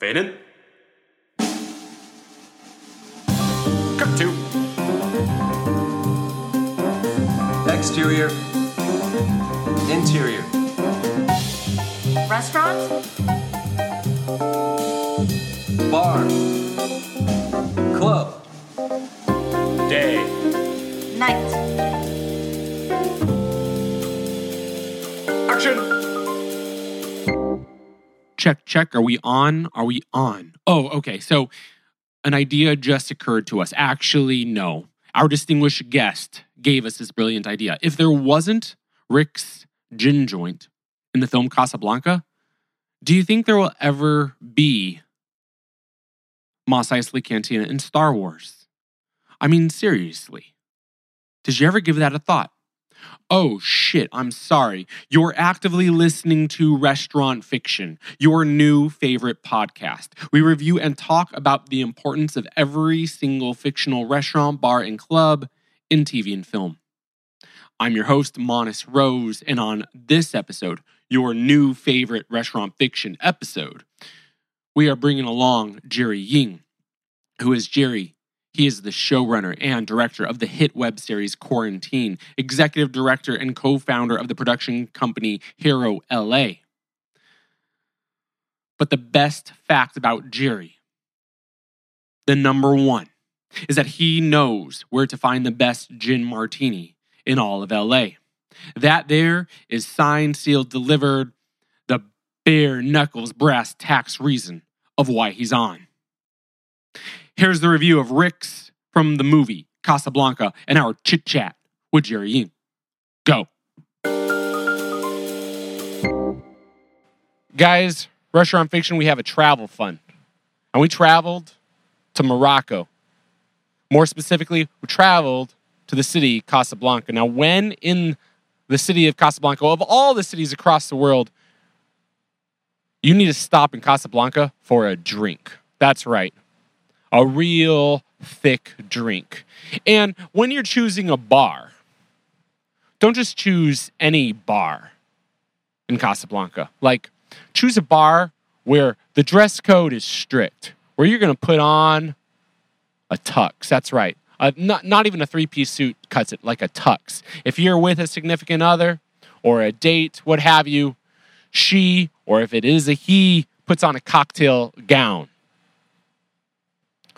Fade in. Cut two. Exterior. Interior. Restaurant? Bar. Club. Day. Night. Check check. Are we on? Are we on? Oh okay. So an idea just occurred to us. Actually no. Our distinguished guest gave us this brilliant idea. If there wasn't rick's gin joint in the film casablanca do you think there will ever be Mos Eisley Cantina in Star Wars? I mean, seriously. Did you ever give that a thought? Oh shit, I'm sorry. You're actively listening to Restaurant Fiction, your new favorite podcast. We review and talk about the importance of every single fictional restaurant, bar, and club in TV and film. I'm your host, Monis Rose, and on this episode, your new favorite Restaurant Fiction episode, we are bringing along Jerry Ying. Who is Jerry? He is the showrunner and director of the hit web series Quarantine, executive director and co founder of the production company Hero LA. But the best fact about Jerry, the number one, is that he knows where to find the best gin martini in all of LA. That there is signed, sealed, delivered, the bare knuckles brass tacks reason of why he's on. Here's the review of Rick's from the movie Casablanca and our chit chat with Jerry Ying. Go. Guys, Restaurant Fiction, we have a travel fund. And we traveled to Morocco. More specifically, we traveled to the city Casablanca. Now, when in the city of Casablanca, of all the cities across the world, you need to stop in Casablanca for a drink. That's right, a real thick drink. And when you're choosing a bar, don't just choose any bar in Casablanca. Like, choose a bar where the dress code is strict, where you're going to put on a tux. That's right. Not, not even a three piece suit cuts it, like a tux. If you're with a significant other or a date, what have you, she, or if it is a he, puts on a cocktail gown.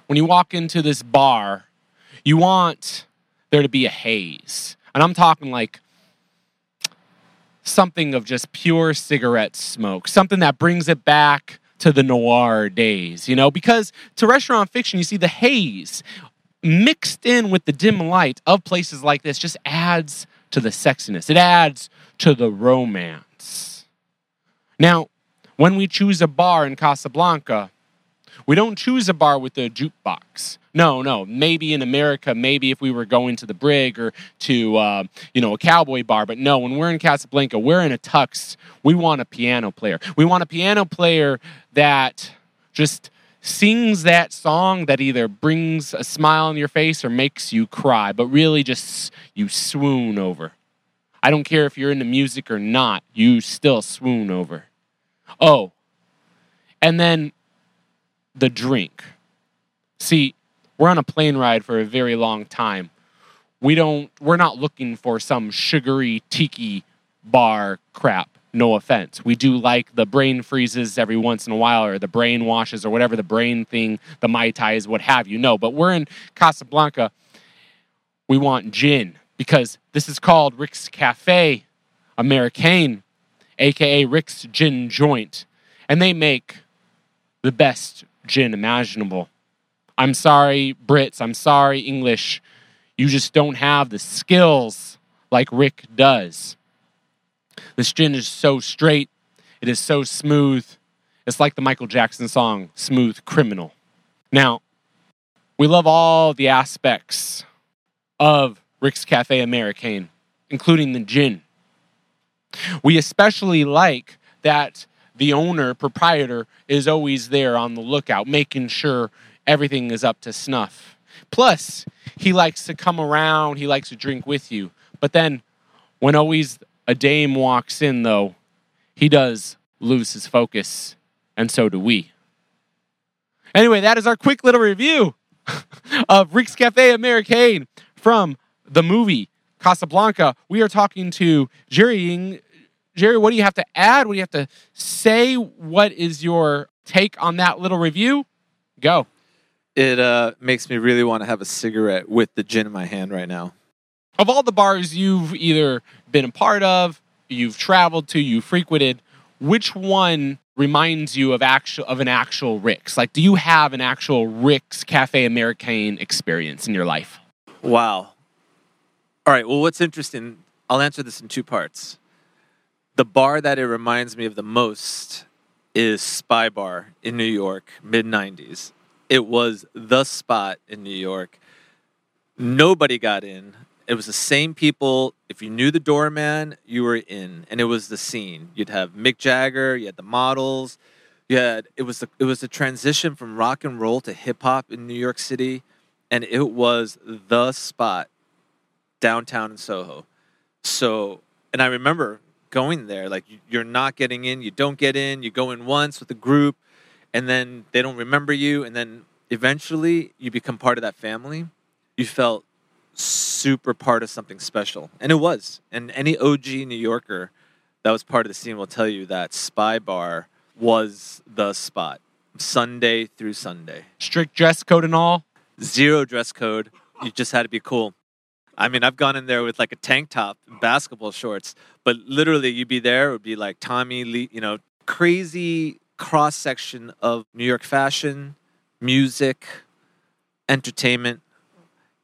When you walk into this bar, you want there to be a haze. And I'm talking like something of just pure cigarette smoke, something that brings it back to the noir days, you know? Because to restaurant fiction, you see the haze mixed in with the dim light of places like this just adds to the sexiness, it adds to the romance. Now, when we choose a bar in Casablanca, we don't choose a bar with a jukebox. No, no. Maybe in America, maybe if we were going to the Brig or to uh, you know a cowboy bar, but no. When we're in Casablanca, we're in a tux. We want a piano player. We want a piano player that just sings that song that either brings a smile on your face or makes you cry, but really just you swoon over. I don't care if you're into music or not, you still swoon over. Oh, and then the drink. See, we're on a plane ride for a very long time. We don't we're not looking for some sugary tiki bar crap. No offense. We do like the brain freezes every once in a while or the brain washes or whatever the brain thing, the Mai Tais, what have you. No, but we're in Casablanca. We want gin because this is called Rick's Cafe Americain, aka Rick's Gin Joint. And they make the best gin imaginable. I'm sorry, Brits. I'm sorry, English. You just don't have the skills like Rick does. This gin is so straight, it is so smooth. It's like the Michael Jackson song, Smooth Criminal. Now, we love all the aspects of Rick's Cafe Americain, including the gin. We especially like that the owner, proprietor, is always there on the lookout, making sure everything is up to snuff. Plus, he likes to come around, he likes to drink with you. But then, when always a dame walks in, though, he does lose his focus, and so do we. Anyway, that is our quick little review of Rick's Cafe Americain from the movie Casablanca. We are talking to Jerry. Ying. Jerry, what do you have to add? What do you have to say? What is your take on that little review? Go. It uh, makes me really want to have a cigarette with the gin in my hand right now. Of all the bars you've either been a part of, you've traveled to, you frequented, which one reminds you of actual of an actual Rick's? Like, do you have an actual Rick's Cafe Americain experience in your life? Wow. All right. Well, what's interesting, I'll answer this in two parts. The bar that it reminds me of the most is Spy Bar in New York, mid 90s. It was the spot in New York. Nobody got in. It was the same people. If you knew the doorman, you were in, and it was the scene. You'd have Mick Jagger, you had the models, you had it was the, it was the transition from rock and roll to hip hop in New York City, and it was the spot downtown in Soho. So, and I remember going there. Like you- you're not getting in, you don't get in. You go in once with a group, and then they don't remember you, and then eventually you become part of that family. You felt super part of something special, and it was. And any OG New Yorker that was part of the scene will tell you that Spy Bar was the spot, Sunday through Sunday Strict dress code and all. zero dress code. You just had to be cool. I mean, I've gone in there with like a tank top and basketball shorts, but literally you'd be there, it would be like Tommy Lee, you know, crazy cross section of New York fashion, music, entertainment.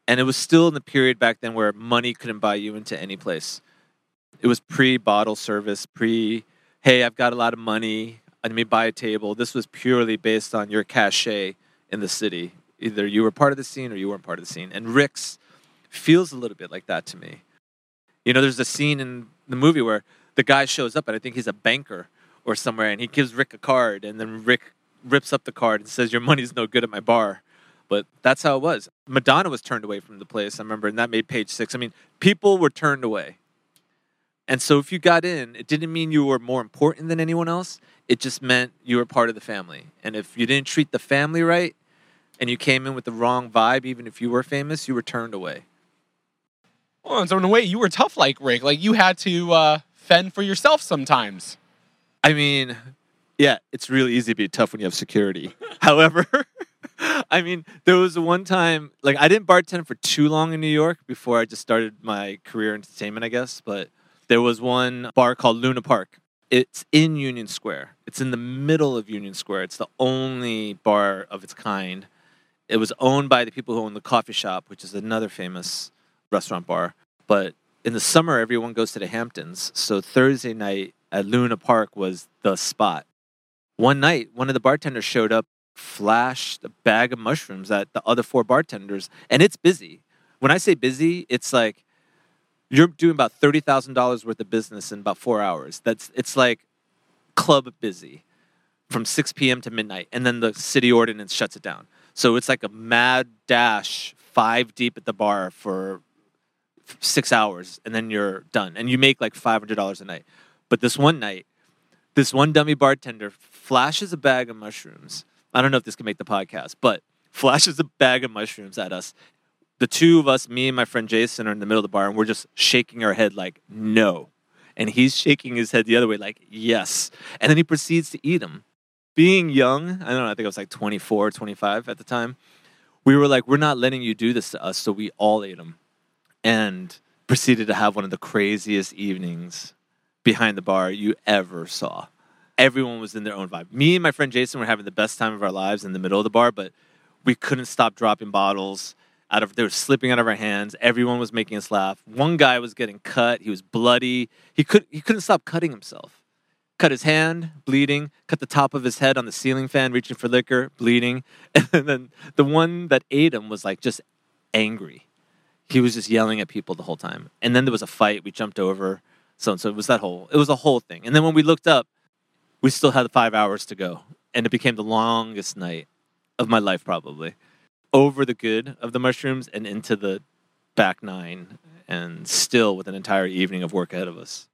And it was still in the period back then where money couldn't buy you into any place. It was pre bottle service, pre, hey, I've got a lot of money. Let me buy a table. This was purely based on your cachet in the city. Either you were part of the scene or you weren't part of the scene. And Rick's feels a little bit like that to me. You know, there's a scene in the movie where the guy shows up and I think he's a banker or somewhere and he gives Rick a card and then Rick rips up the card and says, Your money's no good at my bar. But that's how it was. Madonna was turned away from the place, I remember, and that made page six. I mean, people were turned away. And so if you got in, it didn't mean you were more important than anyone else. It just meant you were part of the family. And if you didn't treat the family right and you came in with the wrong vibe, even if you were famous, you were turned away. Well, so in a way, you were tough like Rick. Like you had to uh, fend for yourself sometimes. I mean, yeah, it's really easy to be tough when you have security. However, I mean, there was one time, like, I didn't bartend for too long in New York before I just started my career in entertainment, I guess. But there was one bar called Luna Park. It's in Union Square. It's in the middle of Union Square. It's the only bar of its kind. It was owned by the people who own the coffee shop, which is another famous restaurant bar. But in the summer, everyone goes to the Hamptons. So Thursday night at Luna Park was the spot. One night, one of the bartenders showed up, flashed a bag of mushrooms at the other four bartenders, and it's busy. When I say busy, it's like you're doing about thirty thousand dollars worth of business in about four hours. That's it's like club busy from 6 p.m. to midnight, and then the city ordinance shuts it down. So it's like a mad dash, five deep at the bar for six hours, and then you're done, and you make like five hundred dollars a night. But this one night, this one dummy bartender flashes a bag of mushrooms. I don't know if this can make the podcast, but flashes a bag of mushrooms at us. The two of us, me and my friend Jason, are in the middle of the bar, and we're just shaking our head like no, and he's shaking his head the other way like yes, and then he proceeds to eat them. Being young, I don't know, I think I was like 24, 25 at the time. We were like, we're not letting you do this to us, so we all ate them, and proceeded to have one of the craziest evenings behind the bar you ever saw. Everyone was in their own vibe. Me and my friend Jason were having the best time of our lives in the middle of the bar, but we couldn't stop dropping bottles out of they were slipping out of our hands. Everyone was making us laugh. One guy was getting cut. He was bloody. He could he couldn't stop cutting himself. Cut his hand, bleeding. Cut the top of his head on the ceiling fan, reaching for liquor, bleeding. And then the one that ate him was like just angry. He was just yelling at people the whole time. And then there was a fight. We jumped over. So so it was that whole it was a whole thing. And then when we looked up, we still had five hours to go, and it became the longest night of my life probably. Over the good of the mushrooms and into the back nine, and still with an entire evening of work ahead of us.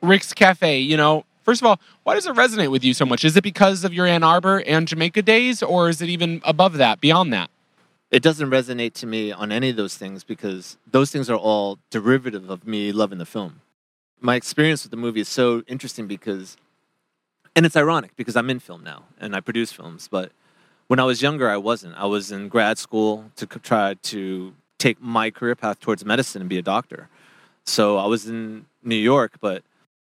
Rick's Cafe, you know, First of all, why does it resonate with you so much? Is it because of your Ann Arbor and Jamaica days, or is it even above that, beyond that? It doesn't resonate to me on any of those things because those things are all derivative of me loving the film. My experience with the movie is so interesting because, and it's ironic because I'm in film now and I produce films, but when I was younger, I wasn't. I was in grad school to try to take my career path towards medicine and be a doctor. So I was in New York, but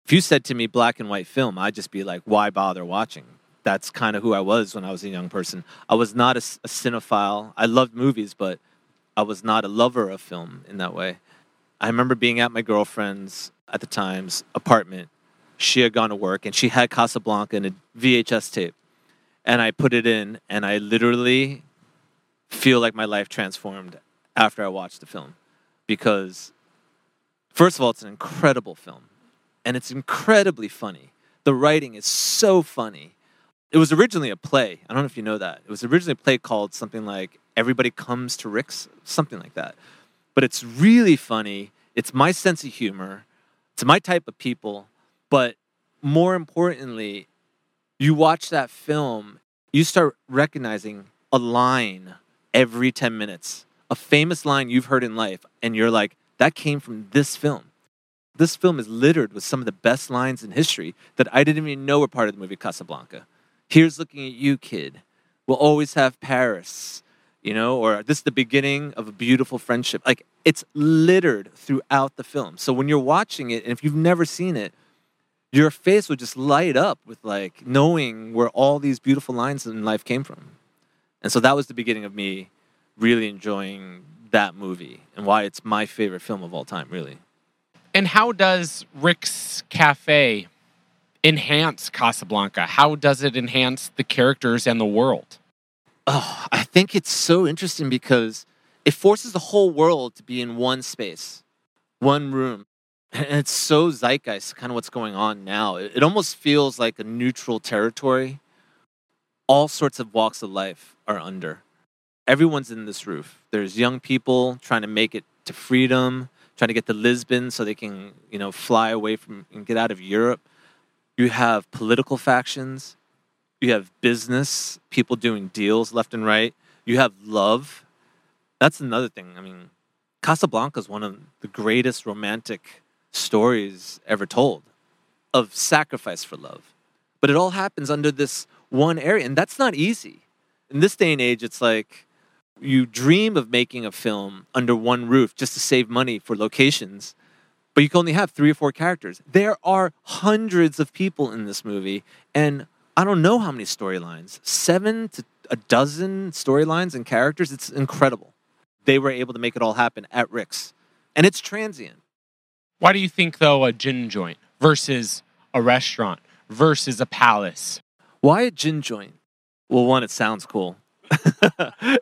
if you said to me black and white film, I'd just be like, why bother watching? That's kind of who I was when I was a young person. I was not a cinephile. I loved movies, but I was not a lover of film in that way. I remember being at my girlfriend's at the time's apartment. She had gone to work and she had Casablanca and a VHS tape. And I put it in and I literally feel like my life transformed after I watched the film because first of all it's an incredible film and it's incredibly funny. The writing is so funny. It was originally a play. I don't know if you know that. It was originally a play called something like Everybody Comes to Rick's, something like that. But it's really funny. It's my sense of humor. It's my type of people. But more importantly, you watch that film, you start recognizing a line every 10 minutes, a famous line you've heard in life, and you're like, that came from this film. This film is littered with some of the best lines in history that I didn't even know were part of the movie Casablanca. Here's looking at you, kid. We'll always have Paris, you know, or this is the beginning of a beautiful friendship. Like it's littered throughout the film. So when you're watching it, and if you've never seen it, your face will just light up with like knowing where all these beautiful lines in life came from. And so that was the beginning of me really enjoying that movie and why it's my favorite film of all time, really. And how does Rick's Cafe enhance Casablanca? How does it enhance the characters and the world? Oh, I think it's so interesting because it forces the whole world to be in one space, one room. And it's so zeitgeist, kind of what's going on now. It, almost feels like a neutral territory. All sorts of walks of life are under. Everyone's in this roof. There's young people trying to make it to freedom, trying to get to Lisbon so they can, you know, fly away from and get out of Europe. You have political factions. You have business, people doing deals left and right. You have love. That's another thing. I mean, Casablanca is one of the greatest romantic stories ever told of sacrifice for love. But it all happens under this one area, and that's not easy. In this day and age, it's like you dream of making a film under one roof just to save money for locations, but you can only have three or four characters. There are hundreds of people in this movie, and I don't know how many storylines seven to a dozen storylines and characters. It's incredible. They were able to make it all happen at Rick's, and it's transient. Why do you think, though, a gin joint versus a restaurant versus a palace? Why a gin joint? Well, one, it sounds cool.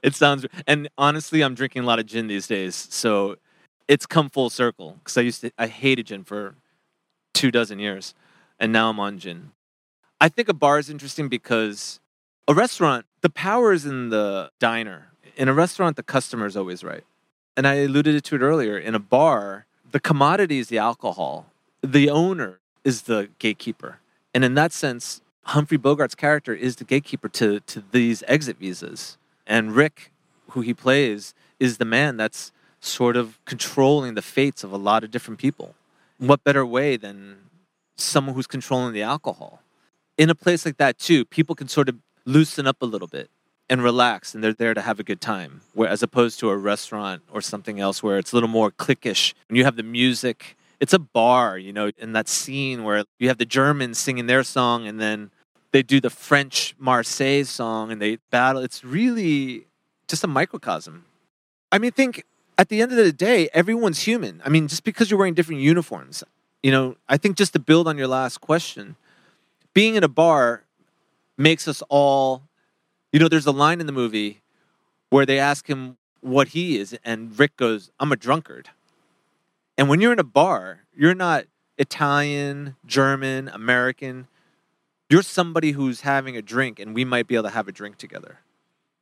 it sounds, and honestly, I'm drinking a lot of gin these days, so it's come full circle. Because I used to, I hated gin for two dozen years, and now I'm on gin. I think a bar is interesting because a restaurant, the power is in the diner. In a restaurant, the customer is always right. And I alluded to it earlier. In a bar, the commodity is the alcohol. The owner is the gatekeeper. And in that sense, Humphrey Bogart's character is the gatekeeper to, to these exit visas. And Rick, who he plays, is the man that's sort of controlling the fates of a lot of different people. What better way than someone who's controlling the alcohol? In a place like that, too, people can sort of loosen up a little bit and relax, and they're there to have a good time. Where, as opposed to a restaurant or something else where it's a little more cliquish. When you have the music, it's a bar, you know, in that scene where you have the Germans singing their song and then they do the French Marseille song and they battle. It's really just a microcosm. I mean, think at the end of the day, everyone's human. I mean, just because you're wearing different uniforms, you know, I think just to build on your last question, being in a bar makes us all, you know, there's a line in the movie where they ask him what he is, and Rick goes, I'm a drunkard. And when you're in a bar, you're not Italian, German, American. You're somebody who's having a drink, and we might be able to have a drink together.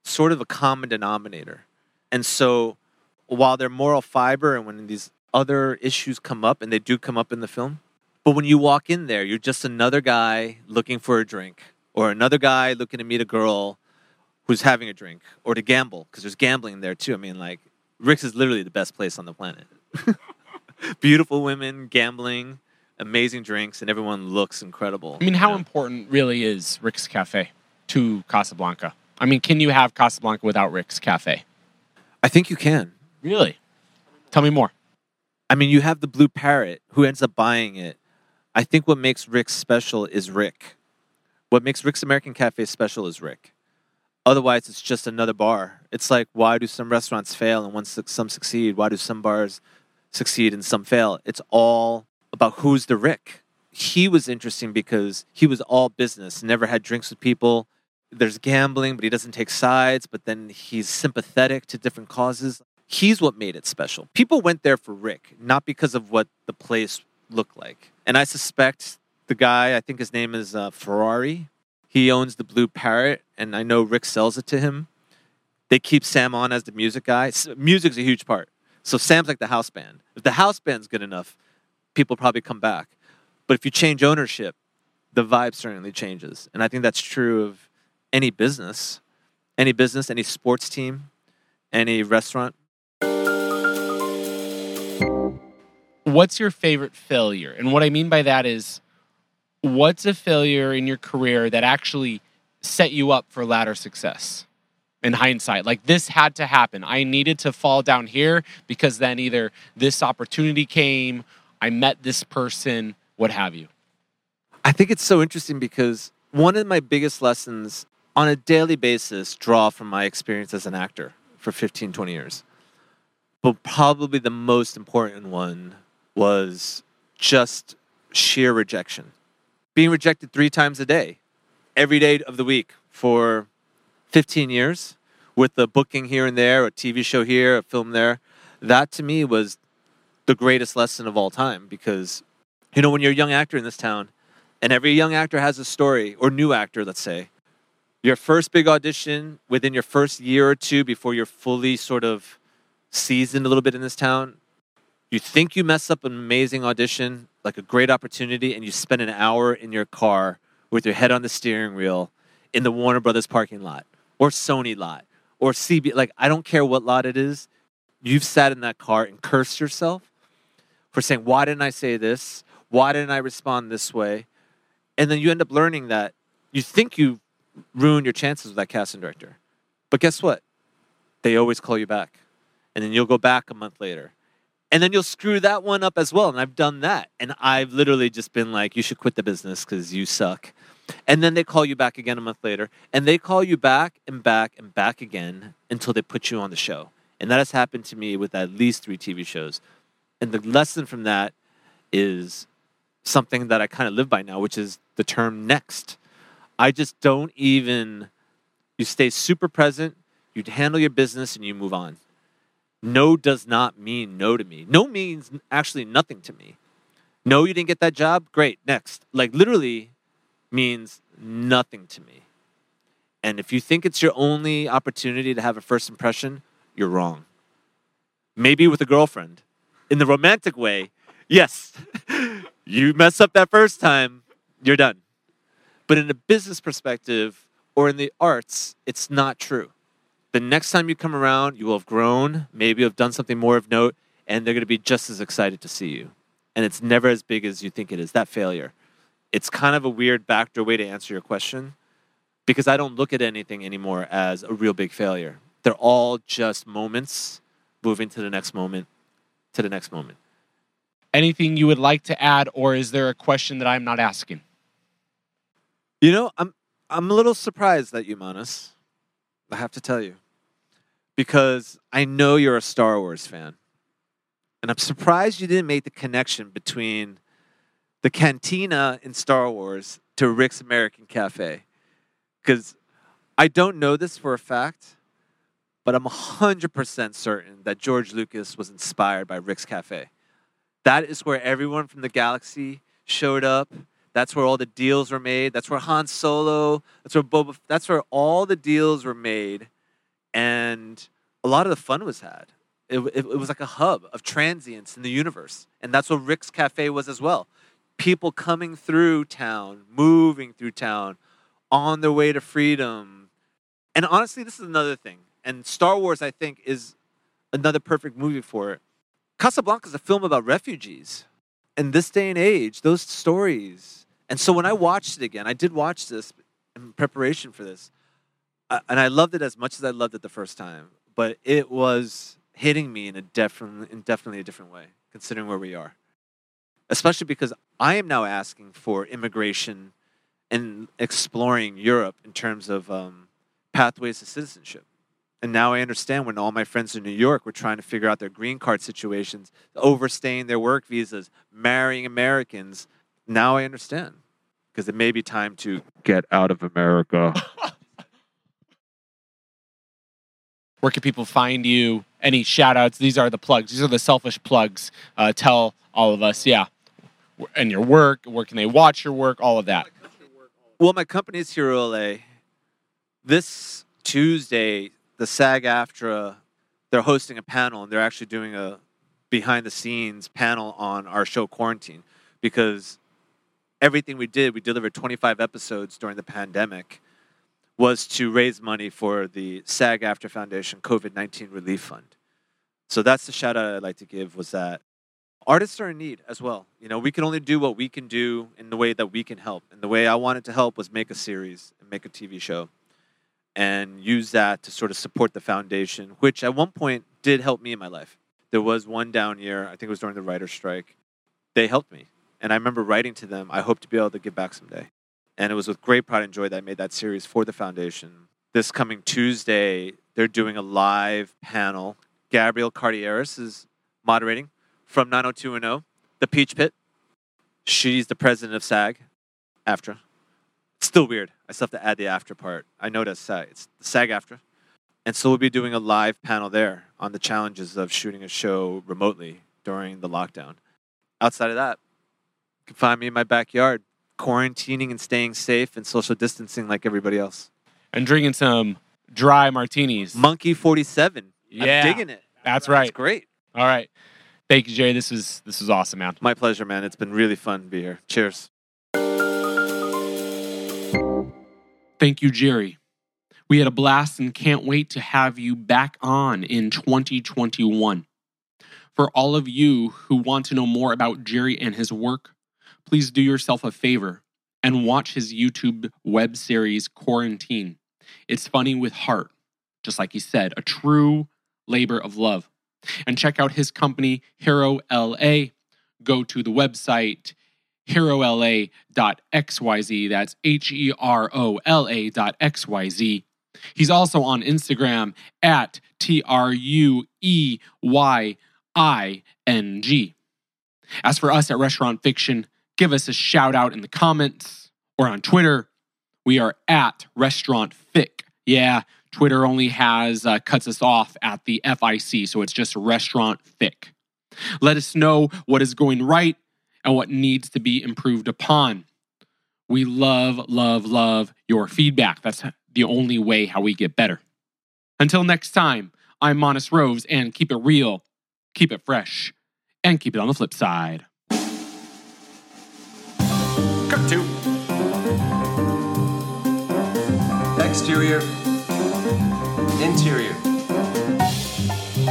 Sort of a common denominator. And so, while they're moral fiber, and when these other issues come up, and they do come up in the film, But when you walk in there, you're just another guy looking for a drink, or another guy looking to meet a girl who's having a drink, or to gamble, because there's gambling there too. I mean, like, Rick's is literally the best place on the planet. Beautiful women, gambling, amazing drinks, and everyone looks incredible. I mean, how you know? important really is Rick's Cafe to Casablanca? I mean, can you have Casablanca without Rick's Cafe? I think you can. Really? Tell me more. I mean, you have the blue parrot who ends up buying it. I think what makes Rick special is Rick. What makes Rick's American Cafe special is Rick. Otherwise, it's just another bar. It's like, why do some restaurants fail and once some succeed? Why do some bars succeed and some fail? It's all about who's the Rick. He was interesting because he was all business, never had drinks with people. There's gambling, but he doesn't take sides, but then he's sympathetic to different causes. He's what made it special. People went there for Rick, not because of what the place looked like. And I suspect the guy, I think his name is uh, Ferrari, he owns the Blue Parrot, and I know Rick sells it to him. They keep Sam on as the music guy. Music's a huge part. So Sam's like the house band. If the house band's good enough, people probably come back. But if you change ownership, the vibe certainly changes. And I think that's true of any business, any business, any sports team, any restaurant. What's your favorite failure? And what I mean by that is, what's a failure in your career that actually set you up for latter success? In hindsight, like this had to happen. I needed to fall down here because then either this opportunity came, I met this person, what have you. I think it's so interesting because one of my biggest lessons on a daily basis draw from my experience as an actor for 15, 20 years. But probably the most important one was just sheer rejection. Being rejected three times a day, every day of the week for 15 years with a booking here and there, a TV show here, a film there. That to me was the greatest lesson of all time because, you know, when you're a young actor in this town, and every young actor has a story, or new actor, let's say, your first big audition within your first year or two before you're fully sort of seasoned a little bit in this town, you think you mess up an amazing audition, like a great opportunity, and you spend an hour in your car with your head on the steering wheel in the Warner Brothers parking lot or Sony lot or CB. Like, I don't care what lot it is. You've sat in that car and cursed yourself for saying, Why didn't I say this? Why didn't I respond this way? And then you end up learning that you think you ruined your chances with that casting director. But guess what? They always call you back. And then you'll go back a month later. And then you'll screw that one up as well. And I've done that. And I've literally just been like, you should quit the business because you suck. And then they call you back again a month later. And they call you back and back and back again until they put you on the show. And that has happened to me with at least three TV shows. And the lesson from that is something that I kind of live by now, which is the term next. I just don't even, you stay super present, you handle your business, and you move on. No does not mean no to me. No means actually nothing to me. No, you didn't get that job? Great, next. Like literally means nothing to me. And if you think it's your only opportunity to have a first impression, you're wrong. Maybe with a girlfriend. In the romantic way, yes, you mess up that first time, you're done. But in a business perspective or in the arts, it's not true. The next time you come around, you will have grown, maybe you have done something more of note, and they're going to be just as excited to see you. And it's never as big as you think it is, that failure. It's kind of a weird backdoor way to answer your question because I don't look at anything anymore as a real big failure. They're all just moments moving to the next moment, to the next moment. Anything you would like to add, or is there a question that I'm not asking? You know, I'm I'm a little surprised at you, Manas. I have to tell you. Because I know you're a Star Wars fan. And I'm surprised you didn't make the connection between the cantina in Star Wars to Rick's American Cafe. Because I don't know this for a fact, but I'm 100% certain that George Lucas was inspired by Rick's Cafe. That is where everyone from the galaxy showed up. That's where all the deals were made. That's where Han Solo, that's where Boba, that's where all the deals were made. And a lot of the fun was had. It, it, it was like a hub of transients in the universe. And that's what Rick's Cafe was as well. people coming through town, moving through town, on their way to freedom. And honestly, this is another thing. And Star Wars, I think, is another perfect movie for it. Casablanca is a film about refugees. In this day and age, those stories. And so when I watched it again, I did watch this in preparation for this. And I loved it as much as I loved it the first time. But it was hitting me in a definitely, in definitely a different way, considering where we are. Especially because I am now asking for immigration and exploring Europe in terms of um, pathways to citizenship. And now I understand when all my friends in New York were trying to figure out their green card situations, overstaying their work visas, marrying Americans. Now I understand because it may be time to get out of America. Where can people find you? Any shout outs? These are the plugs. These are the selfish plugs. Uh, tell all of us, yeah. And your work, where can they watch your work, all of that. Well, my company is Hero LA. This Tuesday, the SAG AFTRA, they're hosting a panel and they're actually doing a behind the scenes panel on our show Quarantine because everything we did, we delivered 25 episodes during the pandemic, was to raise money for the SAG AFTRA Foundation COVID 19 Relief Fund. So that's the shout out I'd like to give was that artists are in need as well. You know, we can only do what we can do in the way that we can help. And the way I wanted to help was make a series and make a TV show and use that to sort of support the foundation, which at one point did help me in my life. There was one down year, I think it was during the writer's strike. They helped me. And I remember writing to them, I hope to be able to give back someday. And it was with great pride and joy that I made that series for the foundation. This coming Tuesday, they're doing a live panel. Gabrielle Carteris is moderating from 90210, the Peach Pit. She's the president of SAG, AFTRA. Still weird. I still have to add the after part. I that's SAG. It's SAG AFTRA. And so we'll be doing a live panel there on the challenges of shooting a show remotely during the lockdown. Outside of that, you can find me in my backyard, quarantining and staying safe and social distancing like everybody else. And drinking some dry martinis. Monkey 47. Yeah. I'm digging it. That's right. It's great. All right. Thank you, Jerry. This was this was awesome, man. My pleasure, man. It's been really fun to be here. Cheers. Thank you, Jerry. We had a blast and can't wait to have you back on in 2021. For all of you who want to know more about Jerry and his work, please do yourself a favor and watch his YouTube web series Quarantine. It's funny with heart, just like he said, a true labor of love. And check out his company, Hero LA. Go to the website herola.xyz. That's H E R O L A dot XYZ. He's also on Instagram at T R U E Y I N G. As for us at Restaurant Fiction, give us a shout out in the comments or on Twitter. We are at Restaurant Fic. Yeah, Twitter only has uh, cuts us off at the FIC, so it's just Restaurant Fic. Let us know what is going right and what needs to be improved upon. We love, love, love your feedback. That's the only way how we get better. Until next time, I'm Monis Roves, and keep it real, keep it fresh, and keep it on the flip side. Cut two. Exterior. Interior.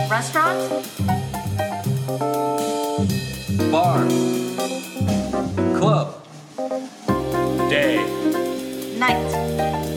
Restaurant? Bar. Club. Day. Night.